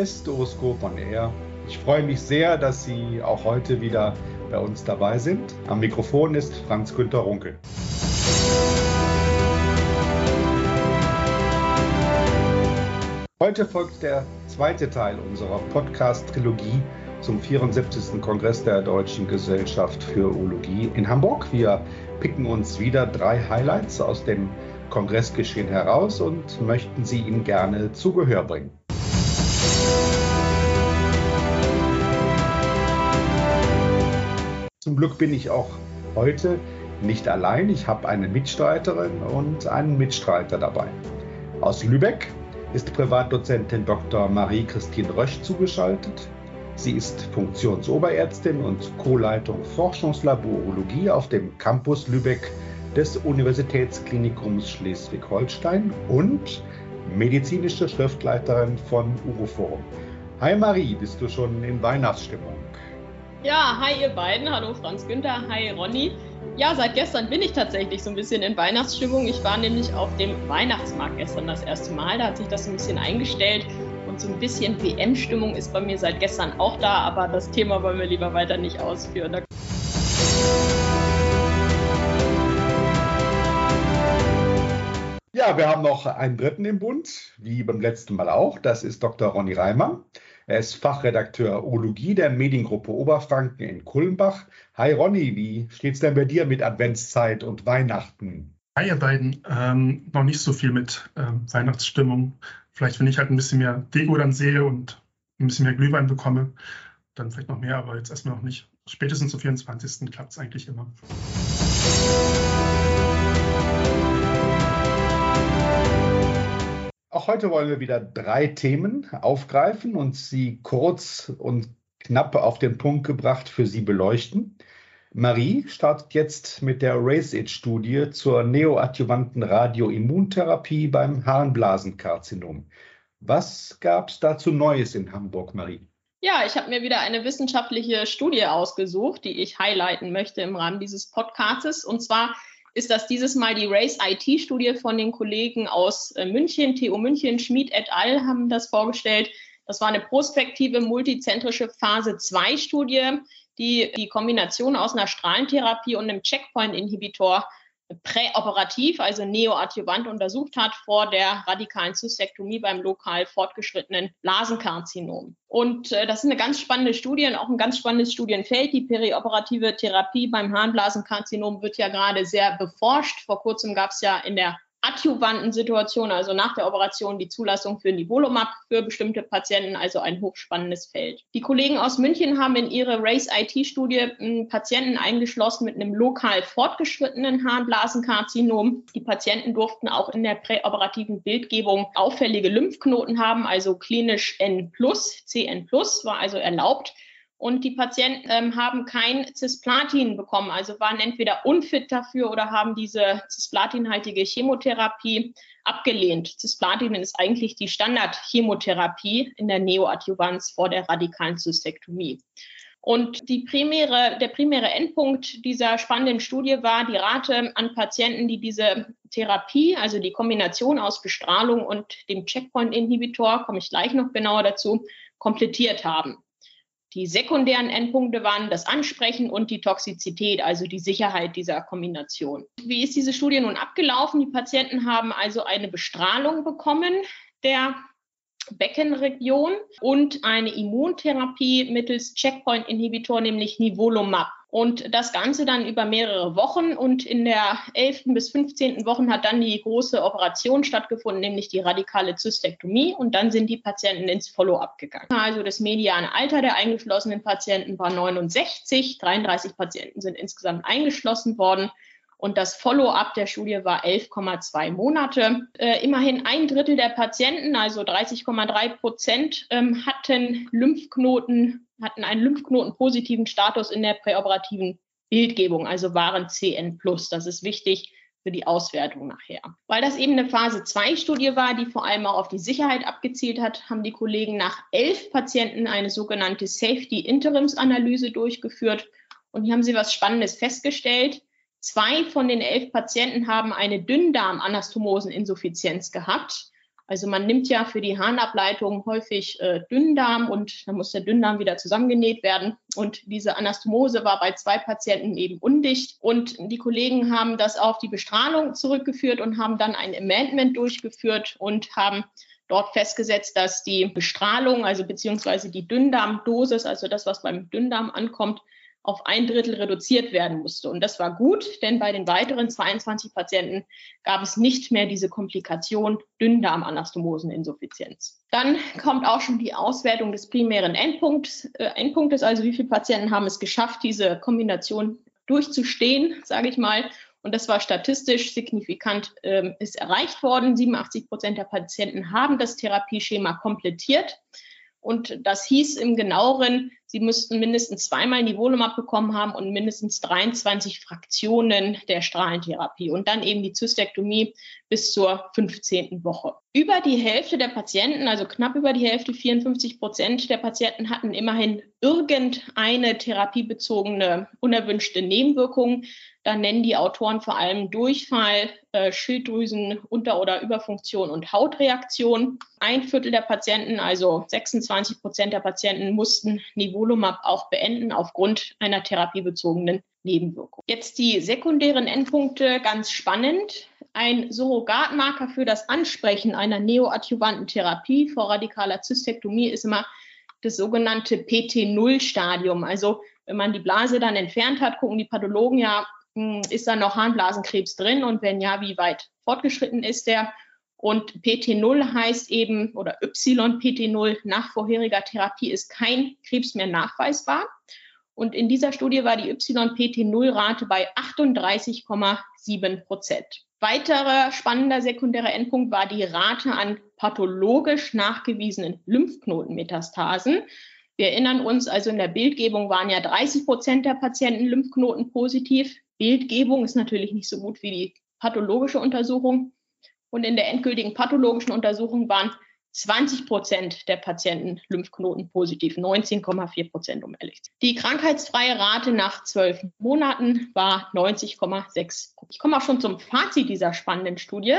Ist Horoskop on Air. Ich freue mich sehr, dass Sie auch heute wieder bei uns dabei sind. Am Mikrofon ist Franz Günter Runkel. Heute folgt der zweite Teil unserer Podcast-Trilogie zum 74. Kongress der Deutschen Gesellschaft für Urologie in Hamburg. Wir picken uns wieder drei Highlights aus dem Kongressgeschehen heraus und möchten sie Ihnen gerne zu Gehör bringen. Zum Glück bin ich auch heute nicht allein. Ich habe eine Mitstreiterin und einen Mitstreiter dabei. Aus Lübeck ist Privatdozentin Dr. Marie-Christine Rösch zugeschaltet. Sie ist Funktionsoberärztin und Co-Leitung Forschungslabor Urologie auf dem Campus Lübeck des Universitätsklinikums Schleswig-Holstein und medizinische Schriftleiterin von Uroforum. Hi Marie, bist du schon in Weihnachtsstimmung? Ja, hi ihr beiden. Hallo Franz Günther, hi Ronny. Ja, seit gestern bin ich tatsächlich so ein bisschen in Weihnachtsstimmung. Ich war nämlich auf dem Weihnachtsmarkt gestern das erste Mal. Da hat sich das ein bisschen eingestellt. Und so ein bisschen WM-Stimmung ist bei mir seit gestern auch da, aber das Thema wollen wir lieber weiter nicht ausführen. Ja, wir haben noch einen dritten im Bund, wie beim letzten Mal auch. Das ist Dr. Ronny Reimer. Er ist Fachredakteur Urologie der Mediengruppe Oberfranken in Kulmbach. Hi Ronny, wie steht's denn bei dir mit Adventszeit und Weihnachten? Hi ihr beiden, ähm, noch nicht so viel mit ähm, Weihnachtsstimmung. Vielleicht, wenn ich halt ein bisschen mehr Deko dann sehe und ein bisschen mehr Glühwein bekomme, dann vielleicht noch mehr, aber jetzt erstmal noch nicht. Spätestens zum 24. klappt es eigentlich immer. Auch heute wollen wir wieder drei Themen aufgreifen und sie kurz und knapp auf den Punkt gebracht für Sie beleuchten. Marie startet jetzt mit der RACE-IT-Studie zur neoadjuvanten Radioimmuntherapie beim Harnblasenkarzinom. Was gab es dazu Neues in Hamburg, Marie? Ja, ich habe mir wieder eine wissenschaftliche Studie ausgesucht, die ich highlighten möchte im Rahmen dieses Podcasts. Und zwar ist das dieses Mal die Race IT-Studie von den Kollegen aus äh, München, TU München, Schmid et al. haben das vorgestellt. Das war eine prospektive multizentrische Phase 2-Studie, die die Kombination aus einer Strahlentherapie und einem Checkpoint-Inhibitor präoperativ, also neoadjuvant untersucht hat vor der radikalen Zystektomie beim lokal fortgeschrittenen Blasenkarzinom. Und äh, das ist eine ganz spannende Studie und auch ein ganz spannendes Studienfeld. Die perioperative Therapie beim Harnblasenkarzinom wird ja gerade sehr beforscht. Vor kurzem gab es ja in der adjuvanten Situation, also nach der Operation, die Zulassung für Nivolumab für bestimmte Patienten, also ein hochspannendes Feld. Die Kollegen aus München haben in ihre Race-IT-Studie hm, Patienten eingeschlossen mit einem lokal fortgeschrittenen Harnblasenkarzinom. Die Patienten durften auch in der präoperativen Bildgebung auffällige Lymphknoten haben, also klinisch N+, CN+, war also erlaubt und die Patienten ähm, haben kein Cisplatin bekommen, also waren entweder unfit dafür oder haben diese cisplatinhaltige Chemotherapie abgelehnt. Cisplatin ist eigentlich die Standardchemotherapie in der Neoadjuvanz vor der radikalen Zystektomie. Und die primäre, der primäre Endpunkt dieser spannenden Studie war die Rate an Patienten, die diese Therapie, also die Kombination aus Bestrahlung und dem Checkpoint-Inhibitor, komme ich gleich noch genauer dazu, komplettiert haben. Die sekundären Endpunkte waren das Ansprechen und die Toxizität, also die Sicherheit dieser Kombination. Wie ist diese Studie nun abgelaufen? Die Patienten haben also eine Bestrahlung bekommen der Beckenregion und eine Immuntherapie mittels Checkpoint-Inhibitor, nämlich Nivolumab. Und das Ganze dann über mehrere Wochen. Und in der 11. bis 15. Woche hat dann die große Operation stattgefunden, nämlich die radikale Zystektomie. Und dann sind die Patienten ins Follow-up gegangen. Also das mediane Alter der eingeschlossenen Patienten war 69. 33 Patienten sind insgesamt eingeschlossen worden. Und das Follow-up der Studie war 11,2 Monate. Äh, immerhin ein Drittel der Patienten, also 30,3 Prozent, ähm, hatten Lymphknoten hatten einen Lymphknoten-positiven Status in der präoperativen Bildgebung, also waren CN+. Das ist wichtig für die Auswertung nachher. Weil das eben eine Phase-2-Studie war, die vor allem auch auf die Sicherheit abgezielt hat, haben die Kollegen nach elf Patienten eine sogenannte Safety-Interimsanalyse durchgeführt. Und hier haben sie was Spannendes festgestellt. Zwei von den elf Patienten haben eine Dünndarm-Anastomoseninsuffizienz gehabt Also man nimmt ja für die Harnableitung häufig äh, Dünndarm und dann muss der Dünndarm wieder zusammengenäht werden. Und diese Anastomose war bei zwei Patienten eben undicht. Und die Kollegen haben das auf die Bestrahlung zurückgeführt und haben dann ein Amendment durchgeführt und haben dort festgesetzt, dass die Bestrahlung, also beziehungsweise die Dünndarmdosis, also das, was beim Dünndarm ankommt, auf ein Drittel reduziert werden musste. Und das war gut, denn bei den weiteren 22 Patienten gab es nicht mehr diese Komplikation Dünndarmanastomoseninsuffizienz. Dann kommt auch schon die Auswertung des primären Endpunkts, äh, Endpunktes, also wie viele Patienten haben es geschafft, diese Kombination durchzustehen, sage ich mal. Und das war statistisch signifikant, ähm, ist erreicht worden. 87 Prozent der Patienten haben das Therapieschema komplettiert. Und das hieß im genaueren, sie müssten mindestens zweimal Nivolumab bekommen haben und mindestens 23 Fraktionen der Strahlentherapie und dann eben die Zystektomie bis zur 15. Woche. Über die Hälfte der Patienten, also knapp über die Hälfte, 54 Prozent der Patienten hatten immerhin irgendeine therapiebezogene unerwünschte Nebenwirkung. Da nennen die Autoren vor allem Durchfall, äh, Schilddrüsen, Unter- oder Überfunktion und Hautreaktion. Ein Viertel der Patienten, also 26 Prozent der Patienten, mussten Nivolumab auch beenden aufgrund einer therapiebezogenen Nebenwirkung. Jetzt die sekundären Endpunkte, ganz spannend. Ein Surrogatmarker für das Ansprechen einer neoadjuvanten Therapie vor radikaler Zystektomie ist immer das sogenannte PT0-Stadium. Also wenn man die Blase dann entfernt hat, gucken die Pathologen ja, ist da noch Harnblasenkrebs drin und wenn ja, wie weit fortgeschritten ist der? Und PT0 heißt eben, oder YPT0 nach vorheriger Therapie ist kein Krebs mehr nachweisbar. Und in dieser Studie war die YPT0-Rate bei 38,7 Prozent. Weiterer spannender sekundärer Endpunkt war die Rate an pathologisch nachgewiesenen Lymphknotenmetastasen. Wir erinnern uns, also in der Bildgebung waren ja 30 Prozent der Patienten Lymphknoten positiv. Bildgebung ist natürlich nicht so gut wie die pathologische Untersuchung. Und in der endgültigen pathologischen Untersuchung waren 20 Prozent der Patienten Lymphknoten positiv, 19,4 Prozent um ehrlich. Die krankheitsfreie Rate nach zwölf Monaten war 90,6. Ich komme auch schon zum Fazit dieser spannenden Studie.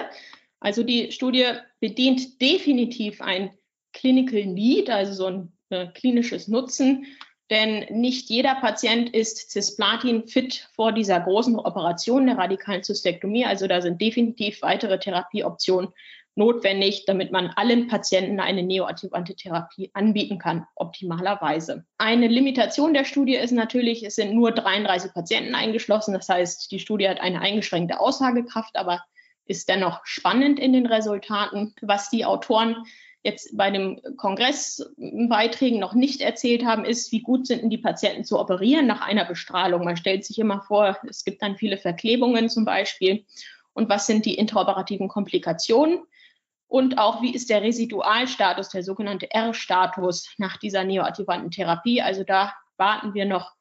Also die Studie bedient definitiv ein Clinical Need, also so ein äh, klinisches Nutzen denn nicht jeder Patient ist Cisplatin fit vor dieser großen Operation der radikalen Zystektomie. Also da sind definitiv weitere Therapieoptionen notwendig, damit man allen Patienten eine neoadjuvante Therapie anbieten kann, optimalerweise. Eine Limitation der Studie ist natürlich, es sind nur 33 Patienten eingeschlossen. Das heißt, die Studie hat eine eingeschränkte Aussagekraft, aber ist dennoch spannend in den Resultaten. Was die Autoren jetzt bei den Kongressbeiträgen noch nicht erzählt haben, ist, wie gut sind denn die Patienten zu operieren nach einer Bestrahlung. Man stellt sich immer vor, es gibt dann viele Verklebungen zum Beispiel. Und was sind die intraoperativen Komplikationen? Und auch, wie ist der Residualstatus, der sogenannte R-Status nach dieser neoadjuvanten Therapie? Also da warten wir noch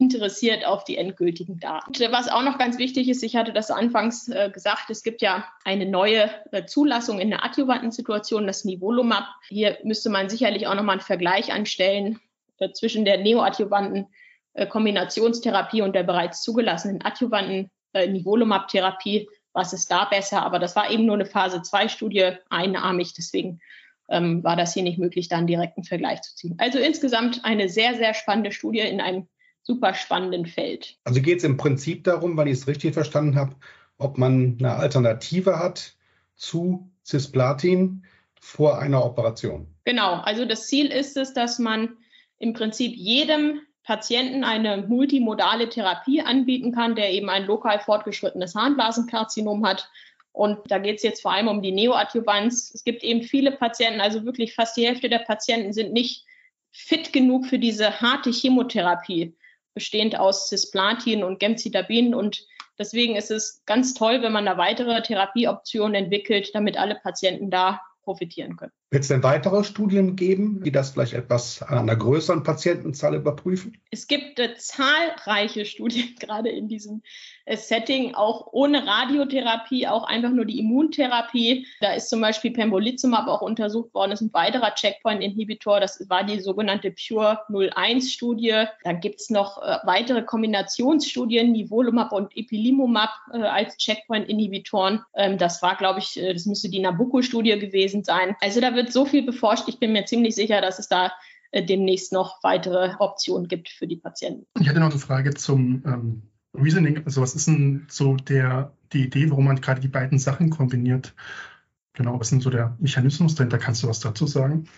interessiert auf die endgültigen Daten. Was auch noch ganz wichtig ist, ich hatte das anfangs äh, gesagt, es gibt ja eine neue äh, Zulassung in der adjuvanten Situation, das Nivolumab. Hier müsste man sicherlich auch nochmal einen Vergleich anstellen äh, zwischen der neoadjuvanten äh, Kombinationstherapie und der bereits zugelassenen adjuvanten äh, Nivolumab-Therapie. Was ist da besser? Aber das war eben nur eine Phase-2-Studie, einarmig. Deswegen ähm, war das hier nicht möglich, da einen direkten Vergleich zu ziehen. Also insgesamt eine sehr, sehr spannende Studie in einem super spannenden Feld. Also geht es im Prinzip darum, weil ich es richtig verstanden habe, ob man eine Alternative hat zu Cisplatin vor einer Operation. Genau, also das Ziel ist es, dass man im Prinzip jedem Patienten eine multimodale Therapie anbieten kann, der eben ein lokal fortgeschrittenes Harnblasenkarzinom hat. Und da geht es jetzt vor allem um die Neoadjuvanz. Es gibt eben viele Patienten, also wirklich fast die Hälfte der Patienten sind nicht fit genug für diese harte Chemotherapie bestehend aus Cisplatin und Gemcitabin. Und deswegen ist es ganz toll, wenn man da weitere Therapieoptionen entwickelt, damit alle Patienten da profitieren können. Wird es denn weitere Studien geben, die das vielleicht etwas an einer größeren Patientenzahl überprüfen? Es gibt äh, zahlreiche Studien, gerade in diesem äh, Setting, auch ohne Radiotherapie, auch einfach nur die Immuntherapie. Da ist zum Beispiel Pembrolizumab auch untersucht worden, ist ein weiterer Checkpoint-Inhibitor. Das war die sogenannte Pure 01-Studie. Da gibt es noch äh, weitere Kombinationsstudien, Nivolumab und Ipilimumab äh, als Checkpoint-Inhibitoren. Ähm, das war, glaube ich, äh, das müsste die Nabucco-Studie gewesen sein. Also da wird wird so viel beforscht. Ich bin mir ziemlich sicher, dass es da äh, demnächst noch weitere Optionen gibt für die Patienten. Ich hatte noch eine Frage zum ähm, Reasoning. Also was ist denn so der, die Idee, warum man gerade die beiden Sachen kombiniert? Genau, was ist denn so der Mechanismus dahinter? Kannst du was dazu sagen?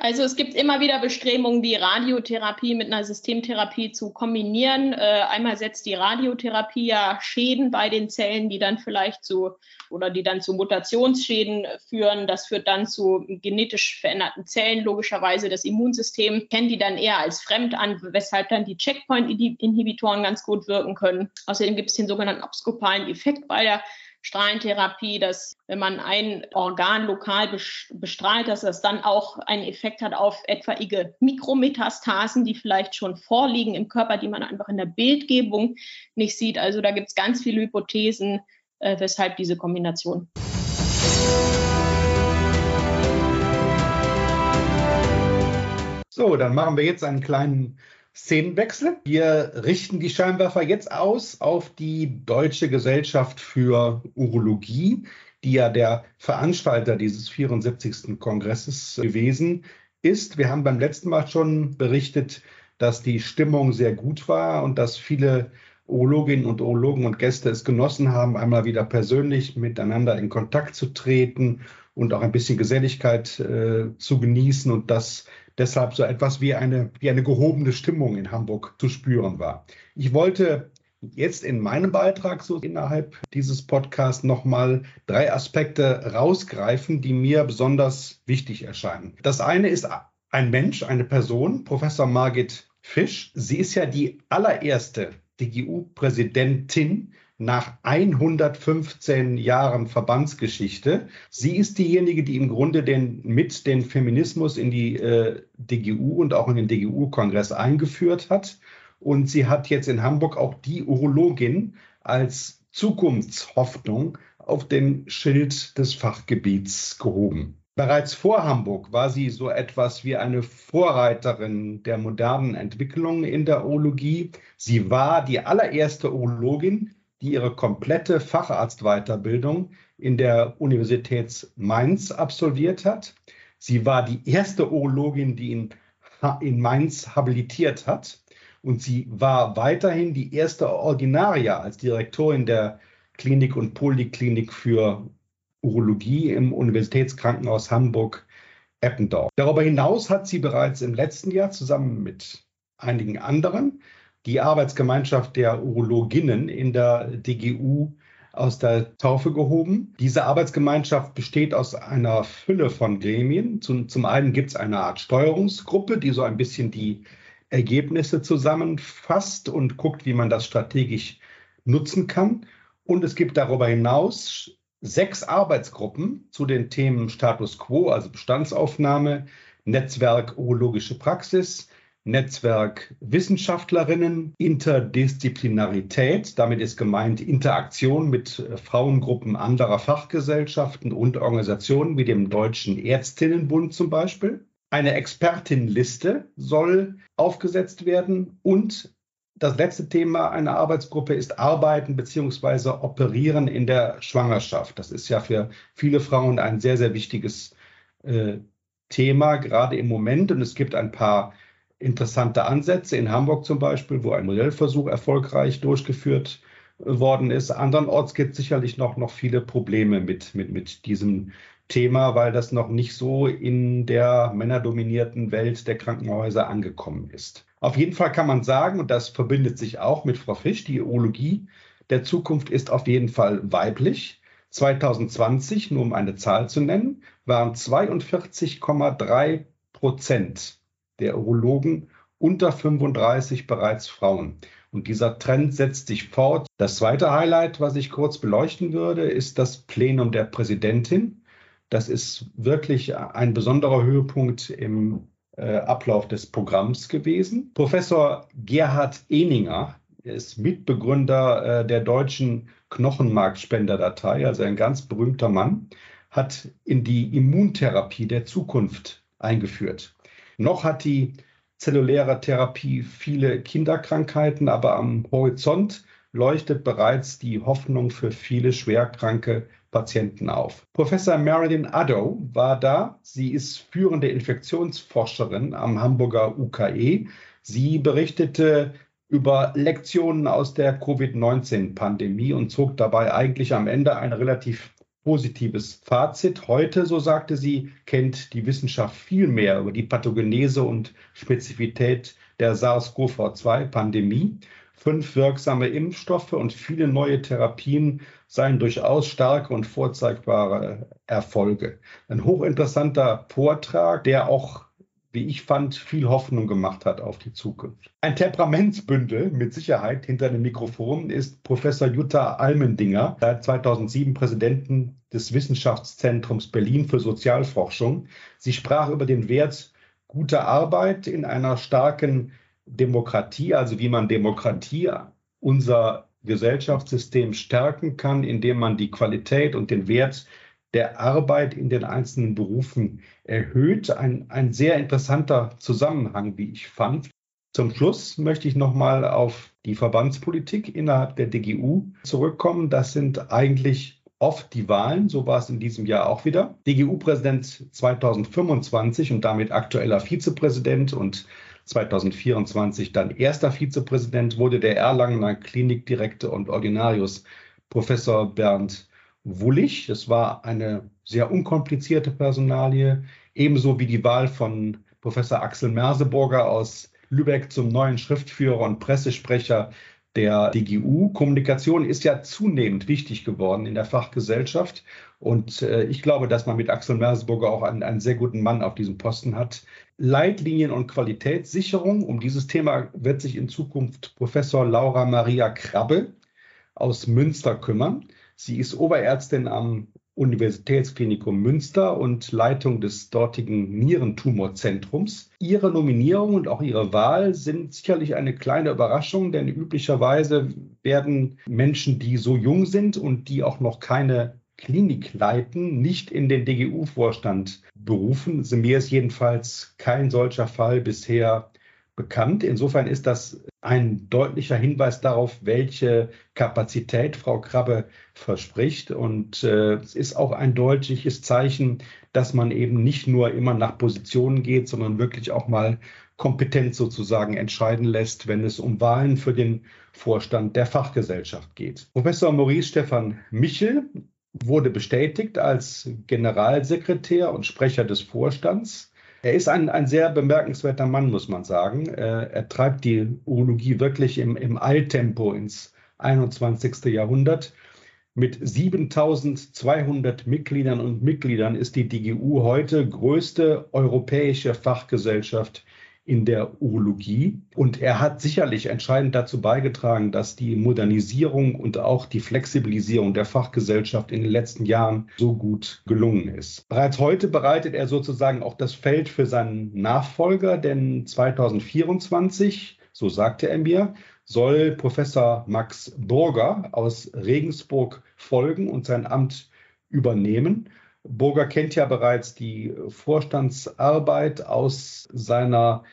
Also es gibt immer wieder Bestrebungen, die Radiotherapie mit einer Systemtherapie zu kombinieren. Äh, einmal setzt die Radiotherapie ja Schäden bei den Zellen, die dann vielleicht zu oder die dann zu Mutationsschäden führen. Das führt dann zu genetisch veränderten Zellen. Logischerweise das Immunsystem kennt die dann eher als fremd an, weshalb dann die Checkpoint-Inhibitoren ganz gut wirken können. Außerdem gibt es den sogenannten obskopalen Effekt bei der Strahlentherapie, dass wenn man ein Organ lokal bestrahlt, dass das dann auch einen Effekt hat auf etwaige Mikrometastasen, die vielleicht schon vorliegen im Körper, die man einfach in der Bildgebung nicht sieht. Also da gibt es ganz viele Hypothesen, äh, weshalb diese Kombination. So, dann machen wir jetzt einen kleinen Szenenwechsel. Wir richten die Scheinwerfer jetzt aus auf die Deutsche Gesellschaft für Urologie, die ja der Veranstalter dieses 74. Kongresses gewesen ist. Wir haben beim letzten Mal schon berichtet, dass die Stimmung sehr gut war und dass viele Urologinnen und Urologen und Gäste es genossen haben, einmal wieder persönlich miteinander in Kontakt zu treten und auch ein bisschen Geselligkeit äh, zu genießen und das deshalb so etwas wie eine, wie eine gehobene Stimmung in Hamburg zu spüren war. Ich wollte jetzt in meinem Beitrag so innerhalb dieses Podcasts nochmal drei Aspekte rausgreifen, die mir besonders wichtig erscheinen. Das eine ist ein Mensch, eine Person, Professor Margit Fisch. Sie ist ja die allererste DGU-Präsidentin nach 115 Jahren Verbandsgeschichte. Sie ist diejenige, die im Grunde den, mit den Feminismus in die äh, DGU und auch in den DGU-Kongress eingeführt hat. Und sie hat jetzt in Hamburg auch die Urologin als Zukunftshoffnung auf den Schild des Fachgebiets gehoben. Bereits vor Hamburg war sie so etwas wie eine Vorreiterin der modernen Entwicklung in der Urologie. Sie war die allererste Urologin, die ihre komplette Facharztweiterbildung in der Universität Mainz absolviert hat. Sie war die erste Urologin, die in, in Mainz habilitiert hat. Und sie war weiterhin die erste Ordinaria als Direktorin der Klinik und Poliklinik für Urologie im Universitätskrankenhaus Hamburg-Eppendorf. Darüber hinaus hat sie bereits im letzten Jahr zusammen mit einigen anderen die Arbeitsgemeinschaft der Urologinnen in der DGU aus der Taufe gehoben. Diese Arbeitsgemeinschaft besteht aus einer Fülle von Gremien. Zum, zum einen gibt es eine Art Steuerungsgruppe, die so ein bisschen die Ergebnisse zusammenfasst und guckt, wie man das strategisch nutzen kann. Und es gibt darüber hinaus sechs Arbeitsgruppen zu den Themen Status quo, also Bestandsaufnahme, Netzwerk Urologische Praxis, Netzwerk Wissenschaftlerinnen, Interdisziplinarität, damit ist gemeint Interaktion mit äh, Frauengruppen anderer Fachgesellschaften und Organisationen wie dem Deutschen Ärztinnenbund zum Beispiel. Eine Expertinnenliste soll aufgesetzt werden und das letzte Thema einer Arbeitsgruppe ist Arbeiten bzw. Operieren in der Schwangerschaft. Das ist ja für viele Frauen ein sehr, sehr wichtiges äh, Thema, gerade im Moment. Und es gibt ein paar interessante Ansätze in Hamburg zum Beispiel, wo ein Modellversuch erfolgreich durchgeführt worden ist. Andernorts gibt es sicherlich noch, noch viele Probleme mit, mit, mit diesem Thema, weil das noch nicht so in der männerdominierten Welt der Krankenhäuser angekommen ist. Auf jeden Fall kann man sagen, und das verbindet sich auch mit Frau Fisch, die Urologie der Zukunft ist auf jeden Fall weiblich. 2020, nur um eine Zahl zu nennen, waren 42,3 Prozent der Urologen unter 35 bereits Frauen. Und dieser Trend setzt sich fort. Das zweite Highlight, was ich kurz beleuchten würde, ist das Plenum der Präsidentin. Das ist wirklich ein besonderer Höhepunkt im äh, Ablauf des Programms gewesen. Professor Gerhard Eninger ist Mitbegründer äh, der deutschen Knochenmarkspenderdatei, also ein ganz berühmter Mann, hat in die Immuntherapie der Zukunft eingeführt. Noch hat die zelluläre Therapie viele Kinderkrankheiten, aber am Horizont leuchtet bereits die Hoffnung für viele schwerkranke Patienten auf. Professor Marilyn Addo war da. Sie ist führende Infektionsforscherin am Hamburger UKE. Sie berichtete über Lektionen aus der Covid-19-Pandemie und zog dabei eigentlich am Ende ein relativ positives Fazit. Heute, so sagte sie, kennt die Wissenschaft viel mehr über die Pathogenese und Spezifität der SARS-CoV-2-Pandemie. Fünf wirksame Impfstoffe und viele neue Therapien seien durchaus starke und vorzeigbare Erfolge. Ein hochinteressanter Vortrag, der auch, wie ich fand, viel Hoffnung gemacht hat auf die Zukunft. Ein Temperamentsbündel mit Sicherheit hinter dem Mikrofon ist Professor Jutta Almendinger, seit 2007 Präsidentin des Wissenschaftszentrums Berlin für Sozialforschung. Sie sprach über den Wert guter Arbeit in einer starken Demokratie, also wie man Demokratie, unser Gesellschaftssystem stärken kann, indem man die Qualität und den Wert der Arbeit in den einzelnen Berufen erhöht. Ein, ein sehr interessanter Zusammenhang, wie ich fand. Zum Schluss möchte ich nochmal auf die Verbandspolitik innerhalb der DGU zurückkommen. Das sind eigentlich oft die Wahlen. So war es in diesem Jahr auch wieder. DGU-Präsident 2025 und damit aktueller Vizepräsident und 2024 dann erster Vizepräsident wurde der Erlangener Klinikdirektor und Ordinarius Professor Bernd Wullig. Das war eine sehr unkomplizierte Personalie, ebenso wie die Wahl von Professor Axel Merseburger aus Lübeck zum neuen Schriftführer und Pressesprecher der DGU. Kommunikation ist ja zunehmend wichtig geworden in der Fachgesellschaft. Und äh, ich glaube, dass man mit Axel Merseburger auch einen, einen sehr guten Mann auf diesem Posten hat, Leitlinien und Qualitätssicherung. Um dieses Thema wird sich in Zukunft Professor Laura Maria Krabbe aus Münster kümmern. Sie ist Oberärztin am Universitätsklinikum Münster und Leitung des dortigen Nierentumorzentrums. Ihre Nominierung und auch ihre Wahl sind sicherlich eine kleine Überraschung, denn üblicherweise werden Menschen, die so jung sind und die auch noch keine Klinik leiten, nicht in den DGU-Vorstand berufen. Mir ist jedenfalls kein solcher Fall bisher bekannt. Insofern ist das ein deutlicher Hinweis darauf, welche Kapazität Frau Krabbe verspricht. Und äh, es ist auch ein deutliches Zeichen, dass man eben nicht nur immer nach Positionen geht, sondern wirklich auch mal kompetent sozusagen entscheiden lässt, wenn es um Wahlen für den Vorstand der Fachgesellschaft geht. Professor Maurice Stefan Michel wurde bestätigt als Generalsekretär und Sprecher des Vorstands. Er ist ein, ein sehr bemerkenswerter Mann, muss man sagen. Er, er treibt die Urologie wirklich im, im Eiltempo ins 21. Jahrhundert. Mit 7200 Mitgliedern und Mitgliedern ist die DGU heute größte europäische Fachgesellschaft in der Urologie. Und er hat sicherlich entscheidend dazu beigetragen, dass die Modernisierung und auch die Flexibilisierung der Fachgesellschaft in den letzten Jahren so gut gelungen ist. Bereits heute bereitet er sozusagen auch das Feld für seinen Nachfolger, denn 2024, so sagte er mir, soll Professor Max Burger aus Regensburg folgen und sein Amt übernehmen. Burger kennt ja bereits die Vorstandsarbeit aus seiner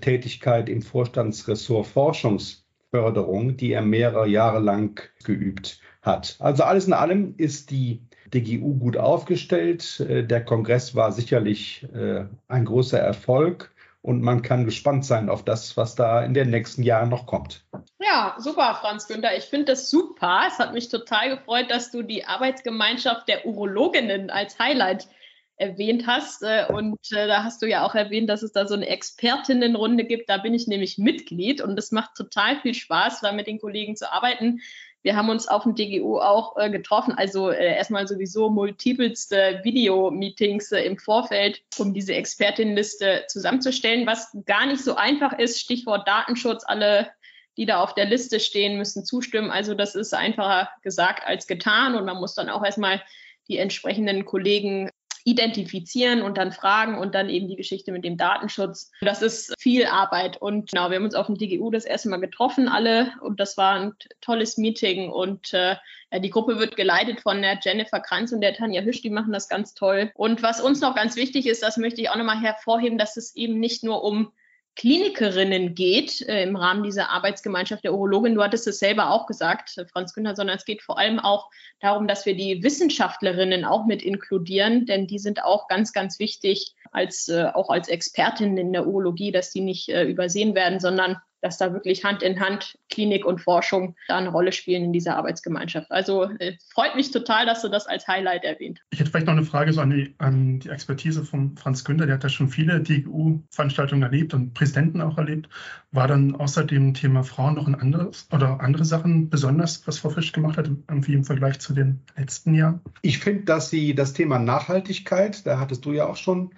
Tätigkeit im Vorstandsressort Forschungsförderung, die er mehrere Jahre lang geübt hat. Also alles in allem ist die DGU gut aufgestellt. Äh, der Kongress war sicherlich äh, ein großer Erfolg und man kann gespannt sein auf das, was da in den nächsten Jahren noch kommt. Ja, super, Franz Günther. Ich finde das super. Es hat mich total gefreut, dass du die Arbeitsgemeinschaft der Urologinnen als Highlight erwähnt hast. Äh, und äh, da hast du ja auch erwähnt, dass es da so eine Expertinnenrunde gibt. Da bin ich nämlich Mitglied und es macht total viel Spaß, da mit den Kollegen zu arbeiten. Wir haben uns auf dem DGU auch äh, getroffen, also erstmal sowieso multipelste Video-Meetings im Vorfeld, um diese Expertinnenliste zusammenzustellen, was gar nicht so einfach ist. Stichwort Datenschutz. Alle, die da auf der Liste stehen, müssen zustimmen. Also das ist einfacher gesagt als getan und man muss dann auch erstmal die entsprechenden Kollegen identifizieren und dann fragen und dann eben die Geschichte mit dem Datenschutz. Das ist viel Arbeit und genau, wir haben uns auf dem DGU das erste Mal getroffen alle und das war ein tolles Meeting und äh, die Gruppe wird geleitet von der Jennifer Kranz und der Tanja Hüsch, die machen das ganz toll. Und was uns noch ganz wichtig ist, das möchte ich auch nochmal hervorheben, dass es eben nicht nur um Klinikerinnen geht äh, im Rahmen dieser Arbeitsgemeinschaft der Urologin. Du hattest es selber auch gesagt, äh, Franz Günther, sondern es geht vor allem auch darum, dass wir die Wissenschaftlerinnen auch mit inkludieren, denn die sind auch ganz, ganz wichtig als äh, auch als Expertinnen in der Urologie, dass die nicht äh, übersehen werden, sondern dass da wirklich Hand in Hand Klinik und Forschung da eine Rolle spielen in dieser Arbeitsgemeinschaft. Also äh, freut mich total, dass du das als Highlight erwähnt. Ich hätte vielleicht noch eine Frage so an die, an die Expertise von Franz Günther. Der hat ja schon viele DGU-Veranstaltungen erlebt und Präsidenten auch erlebt. War dann außer dem Thema Frauen noch ein anderes oder andere Sachen besonders, was Frau Fisch gemacht hat, irgendwie im Vergleich zu den letzten Jahren? Ich finde, dass sie das Thema Nachhaltigkeit, da hattest du ja auch schon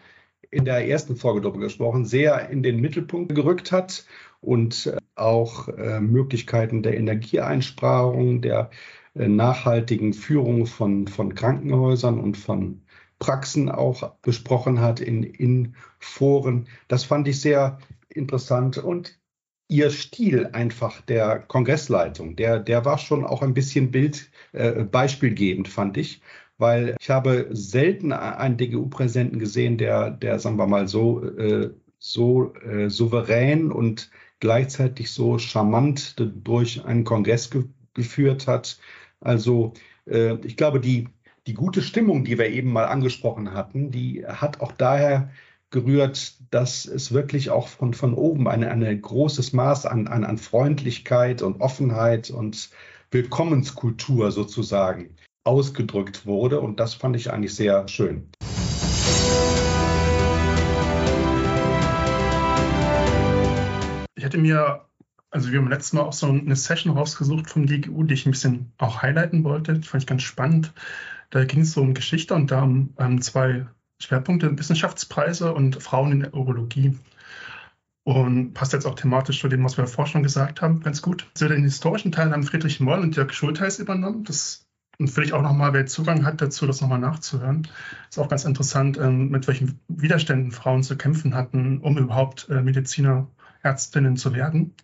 in der ersten Folge darüber gesprochen, sehr in den Mittelpunkt gerückt hat und äh, auch äh, Möglichkeiten der Energieeinsparung, der äh, nachhaltigen Führung von, von Krankenhäusern und von Praxen auch besprochen hat in, in Foren. Das fand ich sehr interessant und ihr Stil einfach der Kongressleitung, der, der war schon auch ein bisschen Bild, äh, beispielgebend, fand ich weil ich habe selten einen DGU-Präsidenten gesehen, der, der, sagen wir mal, so, äh, so äh, souverän und gleichzeitig so charmant durch einen Kongress ge geführt hat. Also äh, ich glaube, die, die gute Stimmung, die wir eben mal angesprochen hatten, die hat auch daher gerührt, dass es wirklich auch von, von oben ein eine großes Maß an, an, an Freundlichkeit und Offenheit und Willkommenskultur sozusagen ausgedrückt wurde. Und das fand ich eigentlich sehr schön. Hätte mir, also wir haben letztes Mal auch so eine Session rausgesucht vom DGU, die ich ein bisschen auch highlighten wollte. Das fand ich ganz spannend. Da ging es so um Geschichte und da um ähm, zwei Schwerpunkte, Wissenschaftspreise und Frauen in der Urologie. Und passt jetzt auch thematisch zu dem, was wir davor schon gesagt haben, ganz gut. Also den historischen Teil haben Friedrich Moll und Jörg Schultheis übernommen. Das und vielleicht auch nochmal, wer Zugang hat dazu, das nochmal nachzuhören. Ist auch ganz interessant, ähm, mit welchen Widerständen Frauen zu kämpfen hatten, um überhaupt äh, Mediziner, Ärztinnen zu werden.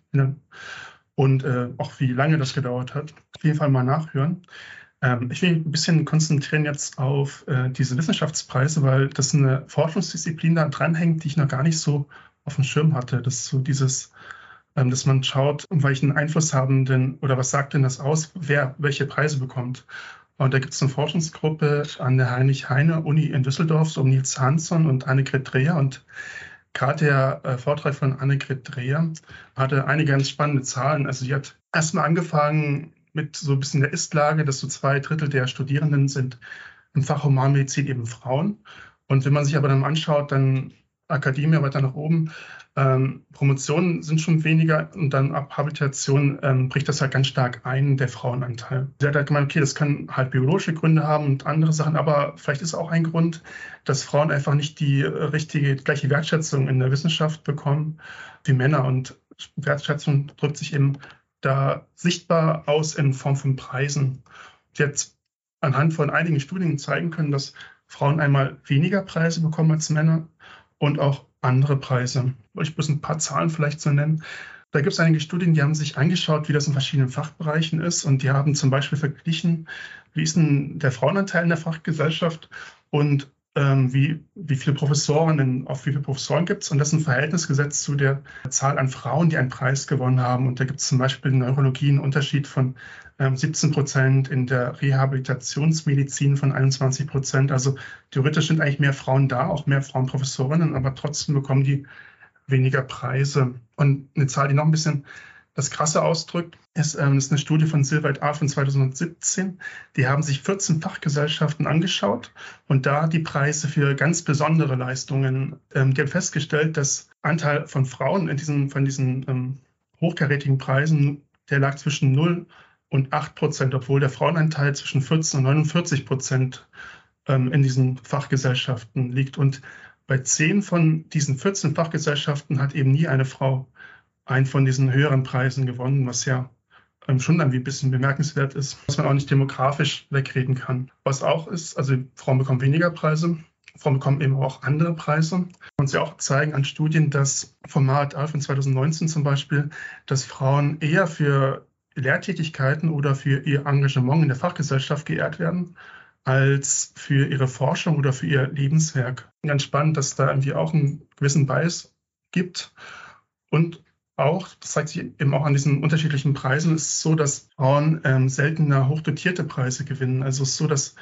Und äh, auch wie lange das gedauert hat. Auf jeden Fall mal nachhören. Ähm, ich will ein bisschen konzentrieren jetzt auf äh, diese Wissenschaftspreise, weil das eine Forschungsdisziplin da dranhängt, die ich noch gar nicht so auf dem Schirm hatte. Das so dieses ähm, dass man schaut, um welchen Einfluss haben denn oder was sagt denn das aus, wer welche Preise bekommt. Und da gibt es eine Forschungsgruppe an der Heinrich-Heine-Uni in Düsseldorf, so um Nils Hansson und Annegret Dreher. Und gerade der äh, Vortrag von Annegret Dreher hatte einige ganz spannende Zahlen. Also sie hat erstmal angefangen mit so ein bisschen der Ist-Lage, dass so zwei Drittel der Studierenden sind im Fach Humanmedizin eben Frauen. Und wenn man sich aber dann anschaut, dann Akademie weiter nach oben, ähm, Promotionen sind schon weniger und dann ab Habilitation ähm, bricht das halt ganz stark ein, der Frauenanteil. Sie hat halt gemeint, okay, das können halt biologische Gründe haben und andere Sachen, aber vielleicht ist auch ein Grund, dass Frauen einfach nicht die richtige, gleiche Wertschätzung in der Wissenschaft bekommen wie Männer und Wertschätzung drückt sich eben da sichtbar aus in Form von Preisen. Hat anhand von einigen Studien zeigen können, dass Frauen einmal weniger Preise bekommen als Männer und auch andere Preise. Ich muss ein paar Zahlen vielleicht so nennen. Da gibt es einige Studien, die haben sich angeschaut, wie das in verschiedenen Fachbereichen ist und die haben zum Beispiel verglichen, wie ist denn der Frauenanteil in der Fachgesellschaft und ähm, wie, wie viele Professoren, auf wie viele Professoren gibt es und das ist ein Verhältnis gesetzt zu der Zahl an Frauen, die einen Preis gewonnen haben. Und da gibt es zum Beispiel in Neurologie einen Unterschied von ähm, 17 Prozent, in der Rehabilitationsmedizin von 21 Prozent. Also theoretisch sind eigentlich mehr Frauen da, auch mehr Frauenprofessorinnen, aber trotzdem bekommen die weniger Preise. Und eine Zahl, die noch ein bisschen das Krasse ausdrückt, ist, ähm, ist eine Studie von Silveit A. von 2017. Die haben sich 14 Fachgesellschaften angeschaut und da die Preise für ganz besondere Leistungen. Ähm, die haben festgestellt, dass Anteil von Frauen in diesen, von diesen ähm, hochkarätigen Preisen, der lag zwischen 0 und 8 Prozent, obwohl der Frauenanteil zwischen 14 und 49 Prozent ähm, in diesen Fachgesellschaften liegt. Und bei 10 von diesen 14 Fachgesellschaften hat eben nie eine Frau einen von diesen höheren Preisen gewonnen, was ja ähm, schon ein bisschen bemerkenswert ist, was man auch nicht demografisch wegreden kann. Was auch ist, also Frauen bekommen weniger Preise, Frauen bekommen eben auch andere Preise. Und sie auch zeigen an Studien, dass Format A von 2019 zum Beispiel, dass Frauen eher für Lehrtätigkeiten oder für ihr Engagement in der Fachgesellschaft geehrt werden, als für ihre Forschung oder für ihr Lebenswerk. Ganz spannend, dass da irgendwie auch einen gewissen Bias gibt. Und auch, das zeigt sich eben auch an diesen unterschiedlichen Preisen, ist so, dass Frauen ähm, seltener hochdotierte Preise gewinnen. Also es ist so, dass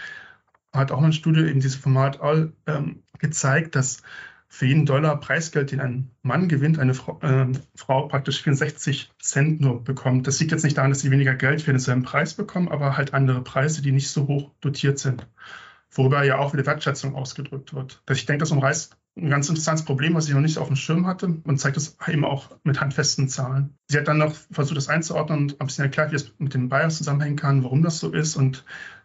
hat auch eine Studie in diesem Format all ähm, gezeigt, dass für jeden Dollar Preisgeld, den ein Mann gewinnt, eine Frau, äh, Frau, praktisch 64 Cent nur bekommt. Das liegt jetzt nicht daran, dass sie weniger Geld für denselben Preis bekommen, aber halt andere Preise, die nicht so hoch dotiert sind. Worüber ja auch wieder Wertschätzung ausgedrückt wird. Ich denke, das umreißt ein ganz interessantes Problem, was ich noch nicht auf dem Schirm hatte und zeigt es eben auch mit handfesten Zahlen. Sie hat dann noch versucht, das einzuordnen und ein bisschen erklärt, wie es mit den Bias zusammenhängen kann, warum das so ist und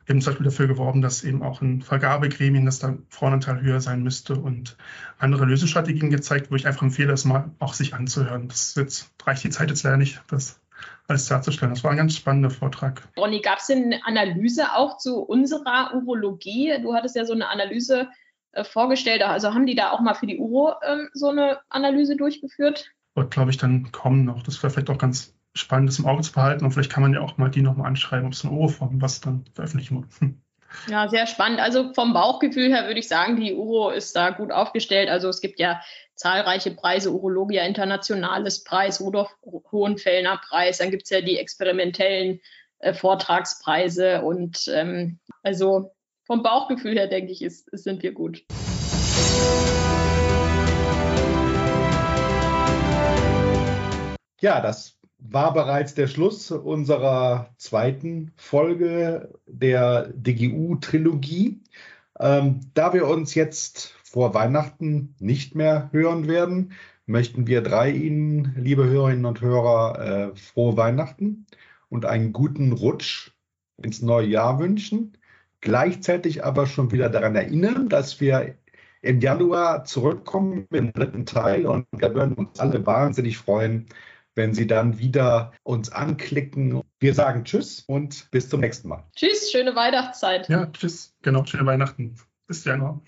eben zum Beispiel dafür geworben, dass eben auch in Vergabegremien, dass da Frauenanteil höher sein müsste und andere Lösungsstrategien gezeigt, wo ich einfach empfehle, das mal auch sich anzuhören. Das jetzt reicht die Zeit jetzt leider nicht, das alles darzustellen. Das war ein ganz spannender Vortrag. Ronny, gab es denn eine Analyse auch zu unserer Urologie? Du hattest ja so eine Analyse äh, vorgestellt. Also haben die da auch mal für die Uro ähm, so eine Analyse durchgeführt? Wird, glaube ich, dann kommen noch. Das wäre vielleicht auch ganz Spannendes im Auge zu behalten. Und vielleicht kann man ja auch mal die nochmal anschreiben, ob es eine Uro-Form was dann veröffentlichen. Hm. Ja, sehr spannend. Also vom Bauchgefühl her würde ich sagen, die Uro ist da gut aufgestellt. Also es gibt ja zahlreiche Preise, Urologia Internationales Preis, Rudolf Hohenfellner Preis, dann gibt es ja die experimentellen äh, Vortragspreise und ähm, also vom Bauchgefühl her denke ich, ist, sind wir gut. Ja, das war bereits der Schluss unserer zweiten Folge der DGU-Trilogie. Ähm, da wir uns jetzt vor Weihnachten nicht mehr hören werden, möchten wir drei Ihnen, liebe Hörerinnen und Hörer, äh, frohe Weihnachten und einen guten Rutsch ins neue Jahr wünschen. Gleichzeitig aber schon wieder daran erinnern, dass wir im Januar zurückkommen dem dritten Teil und wir würden uns alle wahnsinnig freuen, wenn Sie dann wieder uns anklicken. Wir sagen Tschüss und bis zum nächsten Mal. Tschüss, schöne Weihnachtszeit. Ja, tschüss. Genau, schöne Weihnachten. Bis Januar.